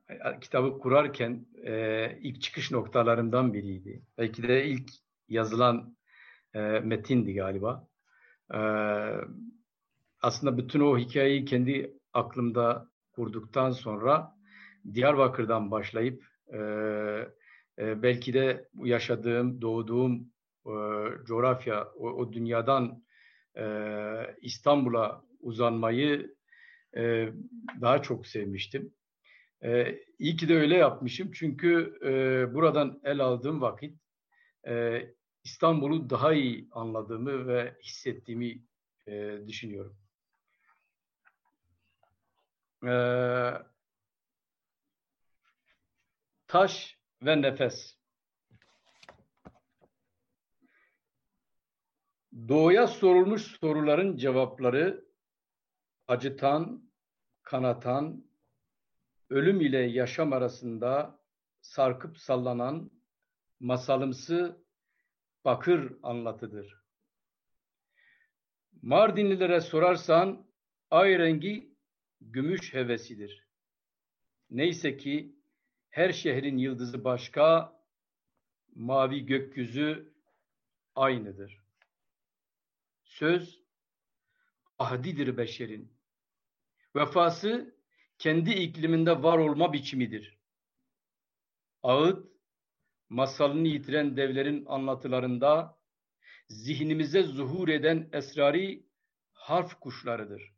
e, kitabı kurarken e, ilk çıkış noktalarından biriydi. Belki de ilk yazılan e, metindi galiba. E, aslında bütün o hikayeyi kendi aklımda kurduktan sonra Diyarbakır'dan başlayıp e, e, belki de yaşadığım, doğduğum e, coğrafya, o, o dünyadan e, İstanbul'a uzanmayı e, daha çok sevmiştim. E, iyi ki de öyle yapmışım çünkü e, buradan el aldığım vakit e, İstanbul'u daha iyi anladığımı ve hissettiğimi e, düşünüyorum. E, taş ve nefes. Doğuya sorulmuş soruların cevapları acıtan, kanatan, ölüm ile yaşam arasında sarkıp sallanan masalımsı bakır anlatıdır. Mardinlilere sorarsan ay rengi gümüş hevesidir. Neyse ki her şehrin yıldızı başka, mavi gökyüzü aynıdır. Söz ahdidir beşerin. Vefası kendi ikliminde var olma biçimidir. Ağıt, masalını yitiren devlerin anlatılarında zihnimize zuhur eden esrari harf kuşlarıdır.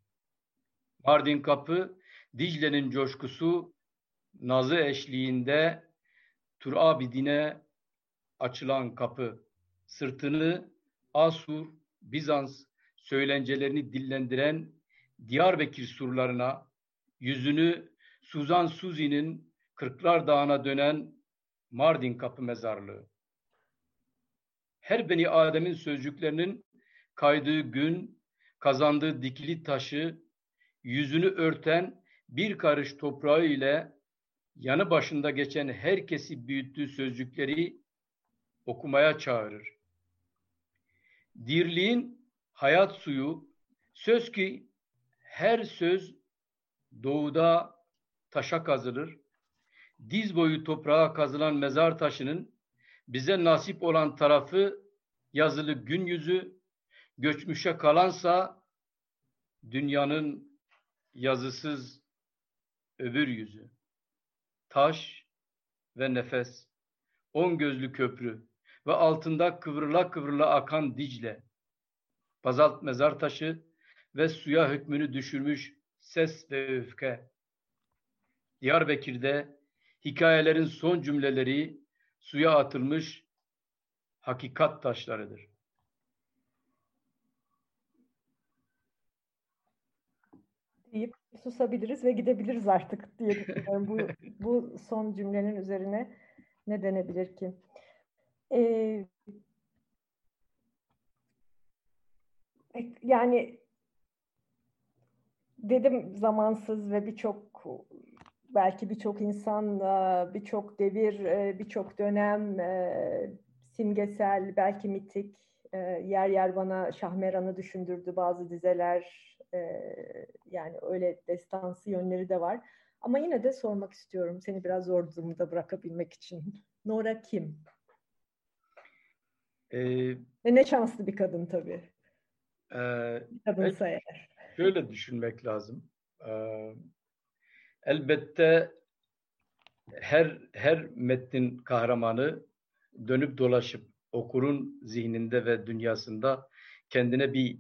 Mardin kapı, Dicle'nin coşkusu, nazı eşliğinde Turabidine açılan kapı, sırtını Asur, Bizans söylencelerini dillendiren Diyarbakır surlarına, yüzünü Suzan Suzi'nin Kırklar Dağı'na dönen Mardin Kapı Mezarlığı. Her beni Adem'in sözcüklerinin kaydığı gün, kazandığı dikili taşı, yüzünü örten bir karış toprağı ile yanı başında geçen herkesi büyüttüğü sözcükleri okumaya çağırır. Dirliğin hayat suyu, söz ki her söz doğuda taşa kazılır. Diz boyu toprağa kazılan mezar taşının bize nasip olan tarafı yazılı gün yüzü, göçmüşe kalansa dünyanın yazısız öbür yüzü. Taş ve nefes, on gözlü köprü ve altında kıvrıla kıvrıla akan Dicle, bazalt mezar taşı ve suya hükmünü düşürmüş ses ve öfke. Diyarbakır'da hikayelerin son cümleleri suya atılmış hakikat taşlarıdır. deyip susabiliriz ve gidebiliriz artık diye düşünüyorum. bu, bu son cümlenin üzerine ne denebilir ki? Ee, yani dedim zamansız ve birçok belki birçok insan, birçok devir, birçok dönem simgesel, belki mitik, yer yer bana Şahmeran'ı düşündürdü bazı dizeler, yani öyle destansı yönleri de var. Ama yine de sormak istiyorum, seni biraz zor durumda bırakabilmek için. Nora kim? Ee, Ve ne şanslı bir kadın tabii. E, Kadınsa eğer. Şöyle düşünmek lazım. Ee, elbette her her metnin kahramanı dönüp dolaşıp okurun zihninde ve dünyasında kendine bir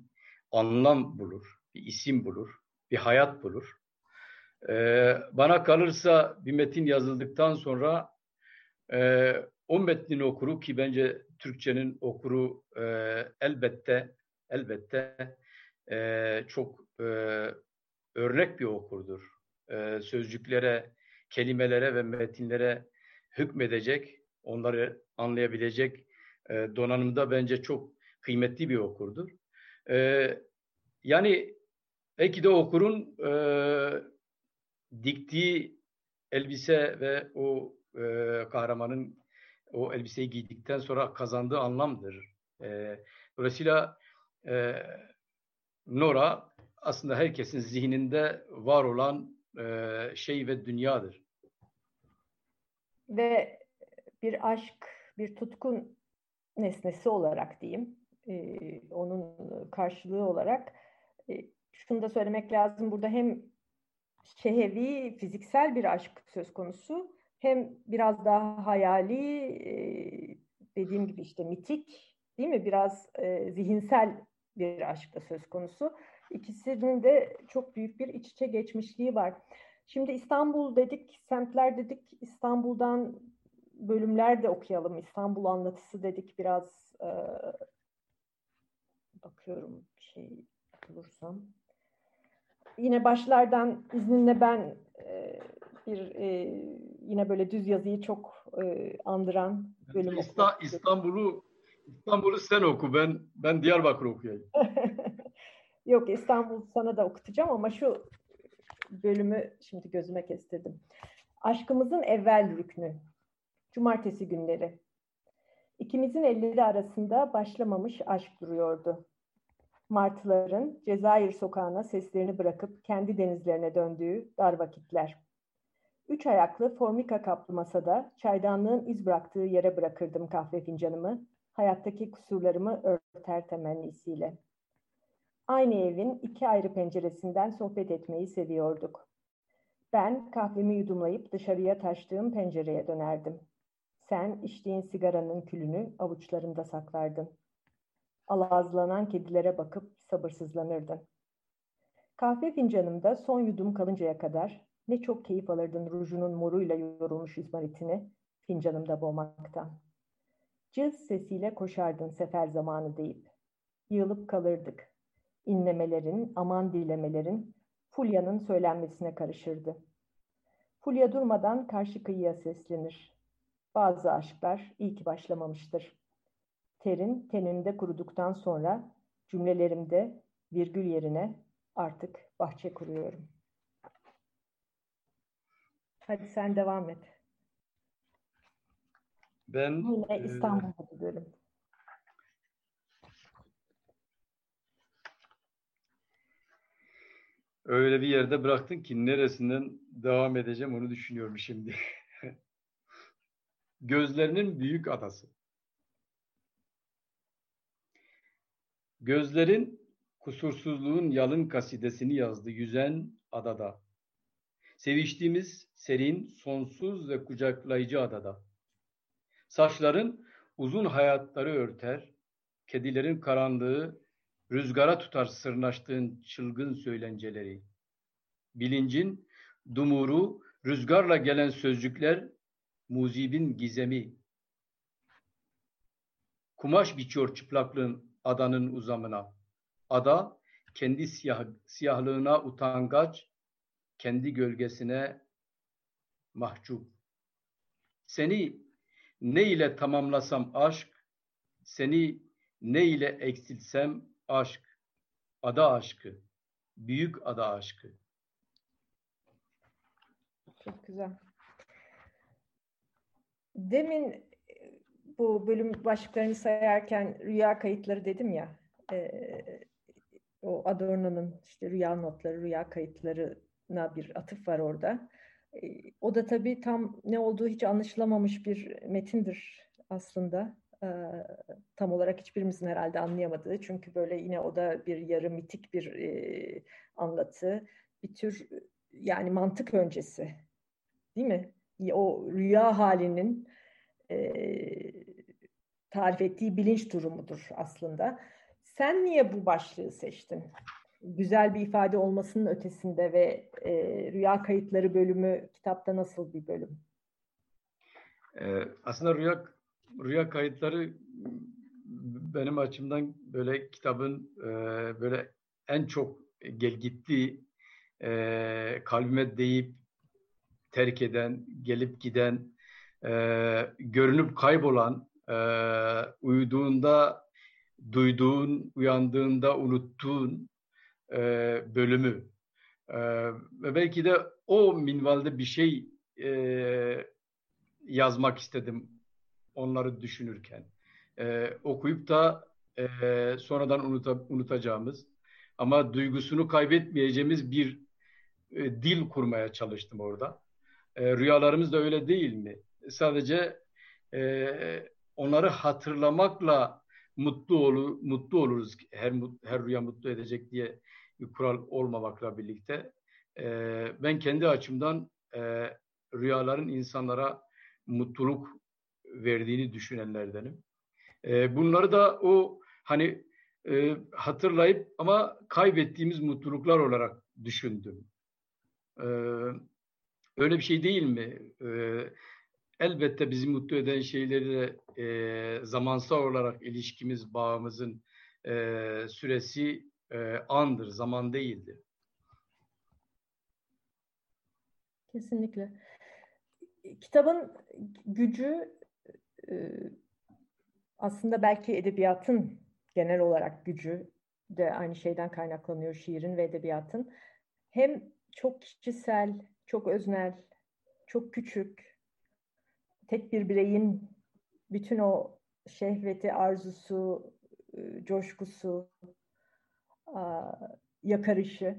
anlam bulur, bir isim bulur, bir hayat bulur. Ee, bana kalırsa bir metin yazıldıktan sonra e, o metnin okuru ki bence Türkçenin okuru e, elbette elbette e, çok e, örnek bir okurdur. E, sözcüklere, kelimelere ve metinlere hükmedecek, onları anlayabilecek e, donanımda bence çok kıymetli bir okurdur. E, yani belki de okurun e, diktiği elbise ve o e, kahramanın o elbiseyi giydikten sonra kazandığı anlamdır. E, dolayısıyla Nora aslında herkesin zihninde var olan e, şey ve dünyadır. Ve bir aşk, bir tutkun nesnesi olarak diyeyim, e, onun karşılığı olarak e, şunu da söylemek lazım. Burada hem şehevi, fiziksel bir aşk söz konusu, hem biraz daha hayali, e, dediğim gibi işte mitik, değil mi? Biraz e, zihinsel bir aşk da söz konusu. İkisinin de çok büyük bir iç içe geçmişliği var. Şimdi İstanbul dedik, semtler dedik. İstanbul'dan bölümler de okuyalım. İstanbul anlatısı dedik biraz. E, bakıyorum bir şey bulursam. Yine başlardan izninle ben e, bir e, yine böyle düz yazıyı çok e, andıran bölüm İstanbul'u İstanbul'u sen oku. Ben ben Diyarbakır okuyayım. Yok İstanbul sana da okutacağım ama şu bölümü şimdi gözüme kestirdim. Aşkımızın evvel rüknü. Cumartesi günleri. İkimizin elleri arasında başlamamış aşk duruyordu. Martıların Cezayir sokağına seslerini bırakıp kendi denizlerine döndüğü dar vakitler. Üç ayaklı formika kaplı masada çaydanlığın iz bıraktığı yere bırakırdım kahve fincanımı hayattaki kusurlarımı örter temennisiyle. Aynı evin iki ayrı penceresinden sohbet etmeyi seviyorduk. Ben kahvemi yudumlayıp dışarıya taştığım pencereye dönerdim. Sen içtiğin sigaranın külünü avuçlarında saklardın. Alazlanan kedilere bakıp sabırsızlanırdın. Kahve fincanımda son yudum kalıncaya kadar ne çok keyif alırdın rujunun moruyla yorulmuş izmaritini fincanımda boğmaktan. Cız sesiyle koşardın sefer zamanı deyip. Yığılıp kalırdık. İnlemelerin, aman dilemelerin Fulya'nın söylenmesine karışırdı. Fulya durmadan karşı kıyıya seslenir. Bazı aşklar iyi ki başlamamıştır. Terin teninde kuruduktan sonra cümlelerimde virgül yerine artık bahçe kuruyorum. Hadi sen devam et. Ben Yine e, İstanbul'da bölüm. Öyle bir yerde bıraktın ki neresinden devam edeceğim onu düşünüyorum şimdi. Gözlerinin büyük adası. Gözlerin kusursuzluğun yalın kasidesini yazdı yüzen adada. Seviştiğimiz serin, sonsuz ve kucaklayıcı adada. Saçların uzun hayatları örter, kedilerin karanlığı rüzgara tutar sırnaştığın çılgın söylenceleri. Bilincin dumuru, rüzgarla gelen sözcükler, muzibin gizemi. Kumaş biçiyor çıplaklığın adanın uzamına. Ada kendi siyah, siyahlığına utangaç, kendi gölgesine mahcup. Seni ne ile tamamlasam aşk, seni ne ile eksilsem aşk, ada aşkı, büyük ada aşkı. Çok güzel. Demin e, bu bölüm başlıklarını sayarken rüya kayıtları dedim ya, e, o Adorno'nun işte rüya notları, rüya kayıtlarına bir atıf var orada. E, o da tabii tam ne olduğu hiç anlaşılamamış bir metindir aslında. E, tam olarak hiçbirimizin herhalde anlayamadığı. Çünkü böyle yine o da bir yarı mitik bir e, anlatı. Bir tür yani mantık öncesi. Değil mi? O rüya halinin tarif ettiği bilinç durumudur aslında. Sen niye bu başlığı seçtin? güzel bir ifade olmasının ötesinde ve e, rüya kayıtları bölümü kitapta nasıl bir bölüm? Ee, aslında rüya rüya kayıtları benim açımdan böyle kitabın e, böyle en çok gel gittiği e, kalbime deyip terk eden, gelip giden, e, görünüp kaybolan, e, uyuduğunda duyduğun, uyandığında unuttuğun e, bölümü. E, ve belki de o minvalde bir şey e, yazmak istedim onları düşünürken. E, okuyup da e, sonradan unuta, unutacağımız ama duygusunu kaybetmeyeceğimiz bir e, dil kurmaya çalıştım orada. E, rüyalarımız da öyle değil mi? Sadece e, onları hatırlamakla mutlu olur, mutlu oluruz. Her her rüya mutlu edecek diye bir kural olmamakla birlikte e, ben kendi açımdan e, rüyaların insanlara mutluluk verdiğini düşünenlerdenim. E, bunları da o hani e, hatırlayıp ama kaybettiğimiz mutluluklar olarak düşündüm. E, öyle bir şey değil mi? E, elbette bizi mutlu eden şeyleri de e, zamansal olarak ilişkimiz, bağımızın e, süresi e, andır, zaman değildir. Kesinlikle. Kitabın gücü aslında belki edebiyatın genel olarak gücü de aynı şeyden kaynaklanıyor şiirin ve edebiyatın. Hem çok kişisel, çok öznel, çok küçük, tek bir bireyin bütün o şehveti, arzusu, e, coşkusu, yakarışı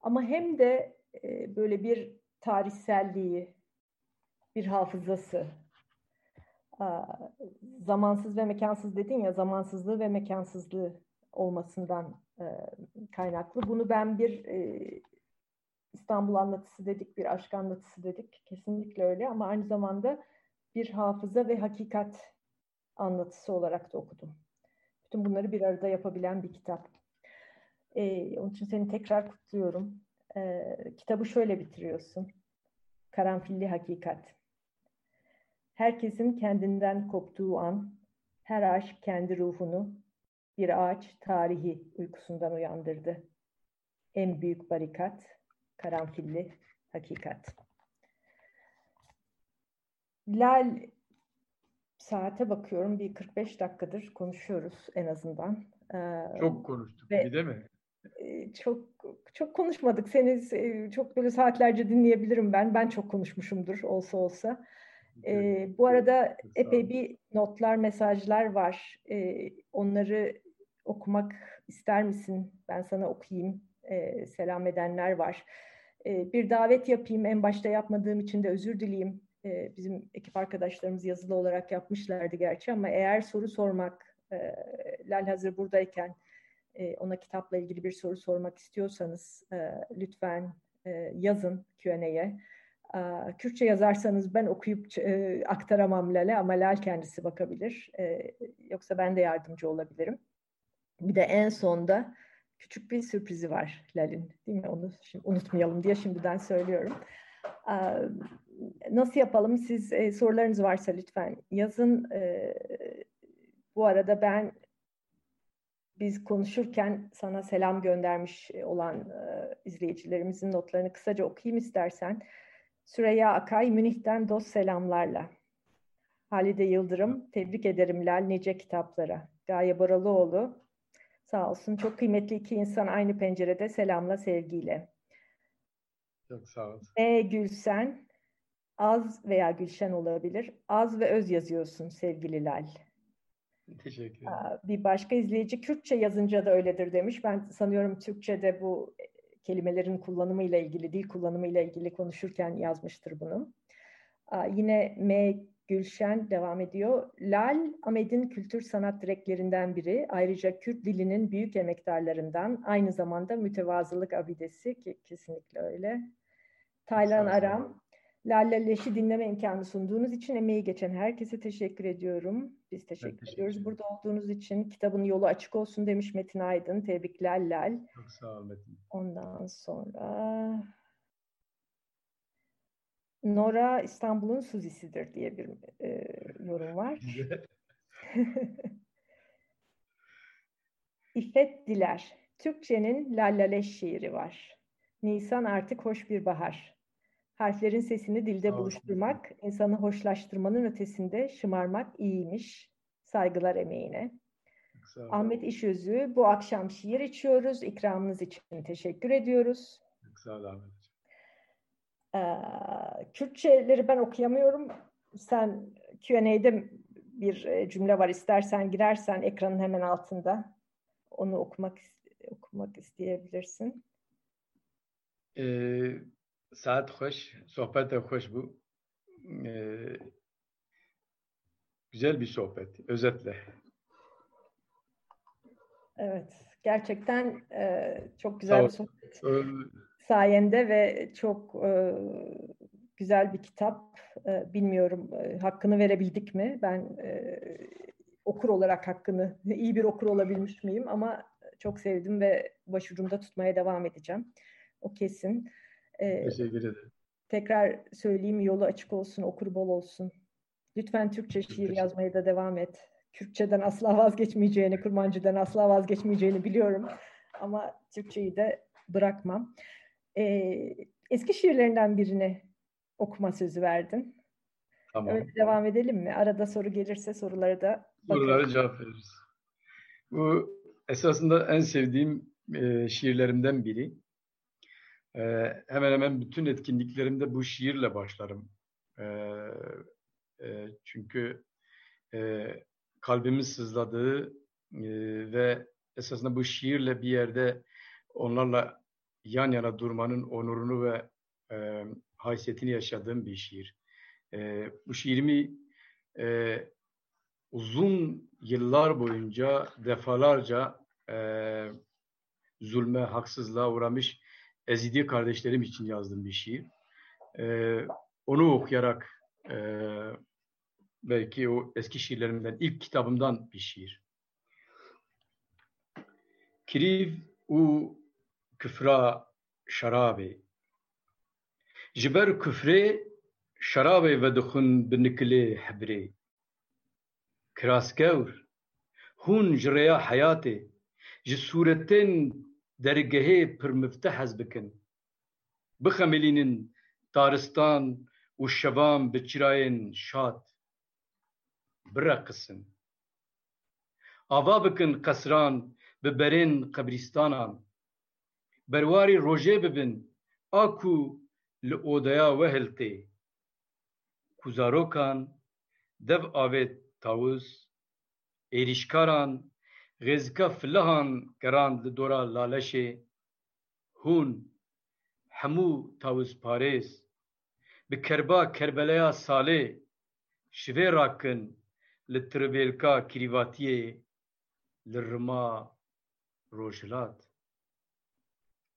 ama hem de e, böyle bir tarihselliği, bir hafızası, zamansız ve mekansız dedin ya zamansızlığı ve mekansızlığı olmasından e, kaynaklı. Bunu ben bir e, İstanbul anlatısı dedik, bir aşk anlatısı dedik. Kesinlikle öyle ama aynı zamanda bir hafıza ve hakikat anlatısı olarak da okudum. Bütün bunları bir arada yapabilen bir kitap. Ee, onun için seni tekrar kutluyorum. Ee, kitabı şöyle bitiriyorsun. Karanfilli hakikat. Herkesin kendinden koptuğu an, her aşk kendi ruhunu, bir ağaç tarihi uykusundan uyandırdı. En büyük barikat, karanfilli hakikat. Lal saate bakıyorum bir 45 dakikadır konuşuyoruz en azından. Çok konuştuk Ve, değil mi? Çok çok konuşmadık. Seni çok böyle saatlerce dinleyebilirim ben. Ben çok konuşmuşumdur olsa olsa. Ee, bu arada epey bir notlar, mesajlar var. Ee, onları okumak ister misin? Ben sana okuyayım. Ee, selam edenler var. Ee, bir davet yapayım. En başta yapmadığım için de özür dileyim. Ee, bizim ekip arkadaşlarımız yazılı olarak yapmışlardı gerçi ama eğer soru sormak, e, Lal hazır buradayken e, ona kitapla ilgili bir soru sormak istiyorsanız e, lütfen e, yazın Q&A'ye. Kürtçe yazarsanız ben okuyup aktaramam Lal'e ama Lal kendisi bakabilir. Yoksa ben de yardımcı olabilirim. Bir de en sonda küçük bir sürprizi var Lal'in. Değil mi? Onu şimdi unutmayalım diye şimdiden söylüyorum. Nasıl yapalım? Siz e, sorularınız varsa lütfen yazın. Bu arada ben biz konuşurken sana selam göndermiş olan izleyicilerimizin notlarını kısaca okuyayım istersen. Süreyya Akay, Münih'ten dost selamlarla. Halide Yıldırım, tebrik ederim Lal nice kitaplara. Gaye Boralıoğlu, sağ olsun. Çok kıymetli iki insan aynı pencerede selamla, sevgiyle. Çok sağ olun. E Gülsen, Az veya Gülşen olabilir. Az ve öz yazıyorsun sevgili Lal. Teşekkür ederim. Bir başka izleyici Kürtçe yazınca da öyledir demiş. Ben sanıyorum Türkçe'de bu kelimelerin kullanımıyla ilgili, dil kullanımıyla ilgili konuşurken yazmıştır bunu. Yine M. Gülşen devam ediyor. Lal, Ahmet'in kültür sanat direklerinden biri. Ayrıca Kürt dilinin büyük emektarlarından. Aynı zamanda mütevazılık abidesi ki kesinlikle öyle. Taylan Aram, Lale Leş'i dinleme imkanı sunduğunuz için emeği geçen herkese teşekkür ediyorum. Biz teşekkür, teşekkür ediyoruz burada olduğunuz için. Kitabın yolu açık olsun demiş Metin Aydın. Tebrikler Lal. Çok sağ ol Metin. Ondan sonra Nora İstanbul'un Suzisi'dir diye bir e, yorum var. İffet Diler. Türkçenin Lallaleş şiiri var. Nisan artık hoş bir bahar. Harflerin sesini dilde evet. buluşturmak, insanı hoşlaştırmanın ötesinde şımarmak iyiymiş. Saygılar emeğine. Ahmet İşözü, bu akşam şiir içiyoruz. İkramınız için teşekkür ediyoruz. sağ ol Ahmet. Ee, Kürtçeleri ben okuyamıyorum. Sen Q&A'de bir e, cümle var. İstersen girersen ekranın hemen altında. Onu okumak okumak isteyebilirsin. Ee, saat hoş, sohbet de hoş bu. Ee, güzel bir sohbet, özetle. Evet, gerçekten e, çok güzel bir sohbet. Sayende ve çok e, güzel bir kitap. E, bilmiyorum e, hakkını verebildik mi? Ben e, okur olarak hakkını, iyi bir okur olabilmiş miyim? Ama çok sevdim ve başucumda tutmaya devam edeceğim. O kesin. Ee, Teşekkür ederim. Tekrar söyleyeyim yolu açık olsun, okur bol olsun. Lütfen Türkçe şiir yazmaya da devam et. Kürtçeden asla vazgeçmeyeceğini, Kurmancı'dan asla vazgeçmeyeceğini biliyorum. Ama Türkçeyi de bırakmam. Ee, eski şiirlerinden birini okuma sözü verdin. Tamam. Öyle devam edelim mi? Arada soru gelirse soruları da Sorulara cevap veririz. Bu esasında en sevdiğim e, şiirlerimden biri. E, hemen hemen bütün etkinliklerimde bu şiirle başlarım. E, e, çünkü e, kalbimin sızladığı e, ve esasında bu şiirle bir yerde onlarla yan yana durmanın onurunu ve e, haysiyetini yaşadığım bir şiir. E, bu şiirimi e, uzun yıllar boyunca defalarca e, zulme, haksızlığa uğramış Ezidi kardeşlerim için yazdım bir şiir. E, onu okuyarak e, belki o eski şiirlerimden, ilk kitabımdan bir şiir. Kiriv u küfra şarabe. Jiber küfre şarabe ve dukhun binikli hebre. Kraskevr, hun jreya hayate, ji suretin dergehê pir mifteh hez bikin. Bixemelînin taristan û şevan bi çirayên şat. Bireqisin. Ava bikin qesran bi berên qebristanan. Berwarî rojê bibin a li odaya we hiltê. Ku zarokan dev avê tawus, êrîşkaran Rêzika filehan gerand li dora laleşê hûn hemû tawizparêz bi kerba Kerbeleya salê şivê rakin li tiribêlka kirîvatiyê li rima rojhilat.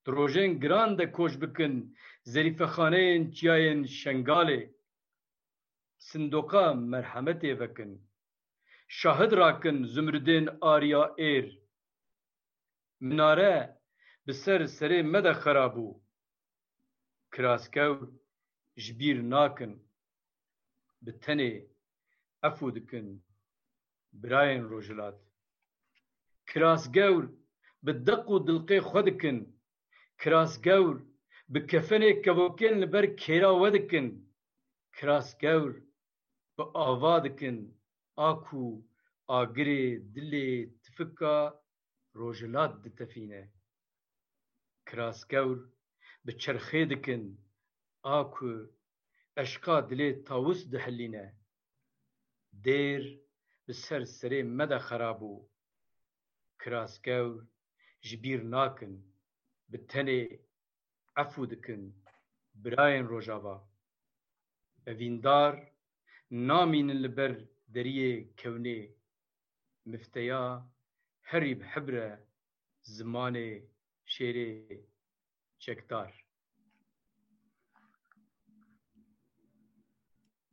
Di rojên giran de koç bikin zerîfexaneyên çiyayên şengalê sindoqa merhemetê vekin. Şahid rakin zümrüdên ariya êr minare bi ser serê me de xerabû kiraskew ji bîr nakin bi tenê efû dikin birayên rojhilat kirasgewr bi deq û dilqê xwe dikin kirasgewr bi kefenê kevokên li ber kêra we dikin kirasgewr bi ava dikin aku agirê dilê tifika rojhilat ditefîne. Kiraskewr bi çerxê dikin a ku eşqa dilê tawus dihilîne. Dêr bi ser serê me de xerabû. Kiraskewr ji bîr nakin bi tenê efû dikin birayên rojava. Evîndar namînin li ber deriyê kewnê mifteya herî bi hebre zimanê şêrê çekdar.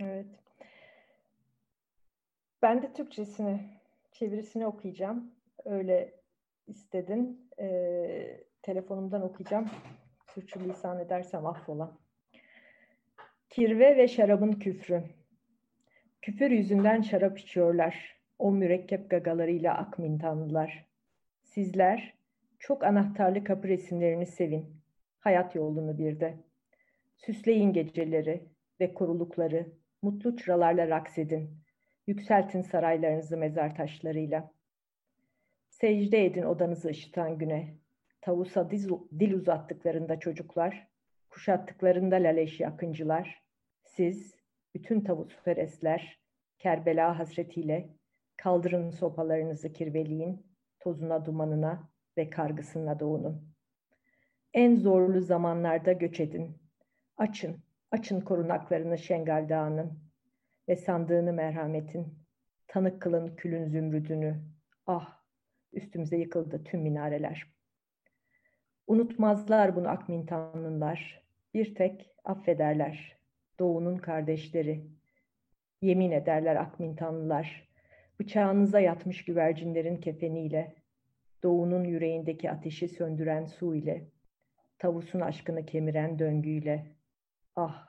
Evet. Ben de Türkçesini, çevirisini okuyacağım. Öyle istedin. Ee, telefonumdan okuyacağım. Sürçülisan edersem affola. Kirve ve şarabın küfrü. Küfür yüzünden şarap içiyorlar. O mürekkep gagalarıyla akmintanlılar. Sizler çok anahtarlı kapı resimlerini sevin. Hayat yolunu bir de. Süsleyin geceleri ve korulukları. Mutlu çıralarla raks edin. Yükseltin saraylarınızı mezar taşlarıyla. Secde edin odanızı ışıtan güne. Tavusa dil uzattıklarında çocuklar, kuşattıklarında laleş yakıncılar, siz bütün tavus ferestler, Kerbela hasretiyle kaldırın sopalarınızı kirveliğin, tozuna dumanına ve kargısına doğunun. En zorlu zamanlarda göç edin. Açın, açın korunaklarını Şengal Dağı'nın ve sandığını merhametin. Tanık kılın külün zümrüdünü. Ah, üstümüze yıkıldı tüm minareler. Unutmazlar bunu Akmintanlılar. Bir tek affederler. Doğu'nun kardeşleri. Yemin ederler Akmintanlılar. Bıçağınıza yatmış güvercinlerin kefeniyle, doğunun yüreğindeki ateşi söndüren su ile, tavusun aşkını kemiren döngüyle. Ah,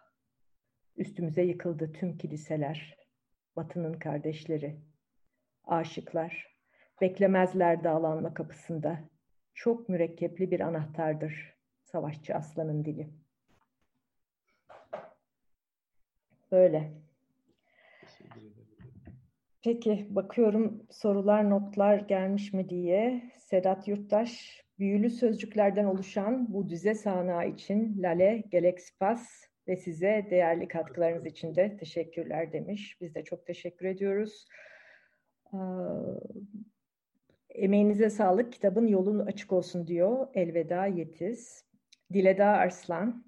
üstümüze yıkıldı tüm kiliseler, batının kardeşleri. Aşıklar, beklemezler dağlanma kapısında. Çok mürekkepli bir anahtardır savaşçı aslanın dili. Böyle. Peki bakıyorum sorular notlar gelmiş mi diye. Sedat Yurttaş büyülü sözcüklerden oluşan bu düze sahna için Lale, Galaxy ve size değerli katkılarınız için de teşekkürler demiş. Biz de çok teşekkür ediyoruz. Emeğinize sağlık. Kitabın yolun açık olsun diyor. Elveda Yetiz. Dileda Arslan.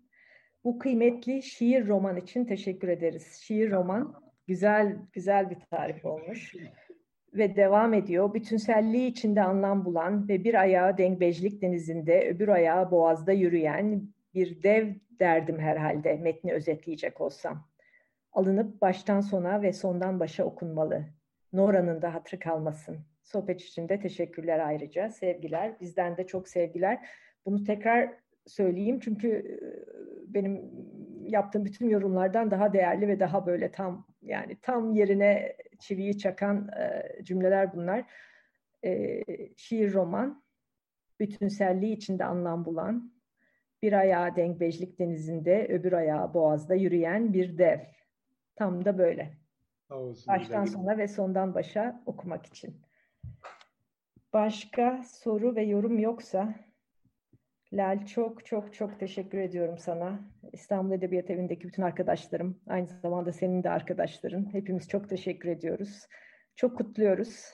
Bu kıymetli şiir roman için teşekkür ederiz. Şiir roman Güzel, güzel bir tarif olmuş. Ve devam ediyor. Bütünselliği içinde anlam bulan ve bir ayağı dengbejlik denizinde, öbür ayağı boğazda yürüyen bir dev derdim herhalde metni özetleyecek olsam. Alınıp baştan sona ve sondan başa okunmalı. Nora'nın da hatırı kalmasın. Sohbet için de teşekkürler ayrıca. Sevgiler. Bizden de çok sevgiler. Bunu tekrar söyleyeyim çünkü benim yaptığım bütün yorumlardan daha değerli ve daha böyle tam yani tam yerine çiviyi çakan cümleler bunlar. şiir roman, bütünselliği içinde anlam bulan, bir ayağı denkbejlik denizinde, öbür ayağı boğazda yürüyen bir dev. Tam da böyle. Olsun, Baştan güzel. sona ve sondan başa okumak için. Başka soru ve yorum yoksa Lal çok çok çok teşekkür ediyorum sana. İstanbul Edebiyat Evi'ndeki bütün arkadaşlarım, aynı zamanda senin de arkadaşların. Hepimiz çok teşekkür ediyoruz. Çok kutluyoruz.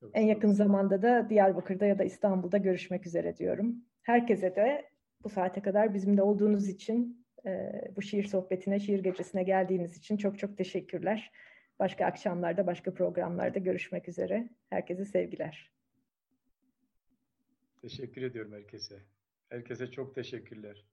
Çok en yakın zamanda da Diyarbakır'da ya da İstanbul'da görüşmek üzere diyorum. Herkese de bu saate kadar bizimle olduğunuz için, bu şiir sohbetine, şiir gecesine geldiğiniz için çok çok teşekkürler. Başka akşamlarda, başka programlarda görüşmek üzere. Herkese sevgiler. Teşekkür ediyorum herkese. Herkese çok teşekkürler.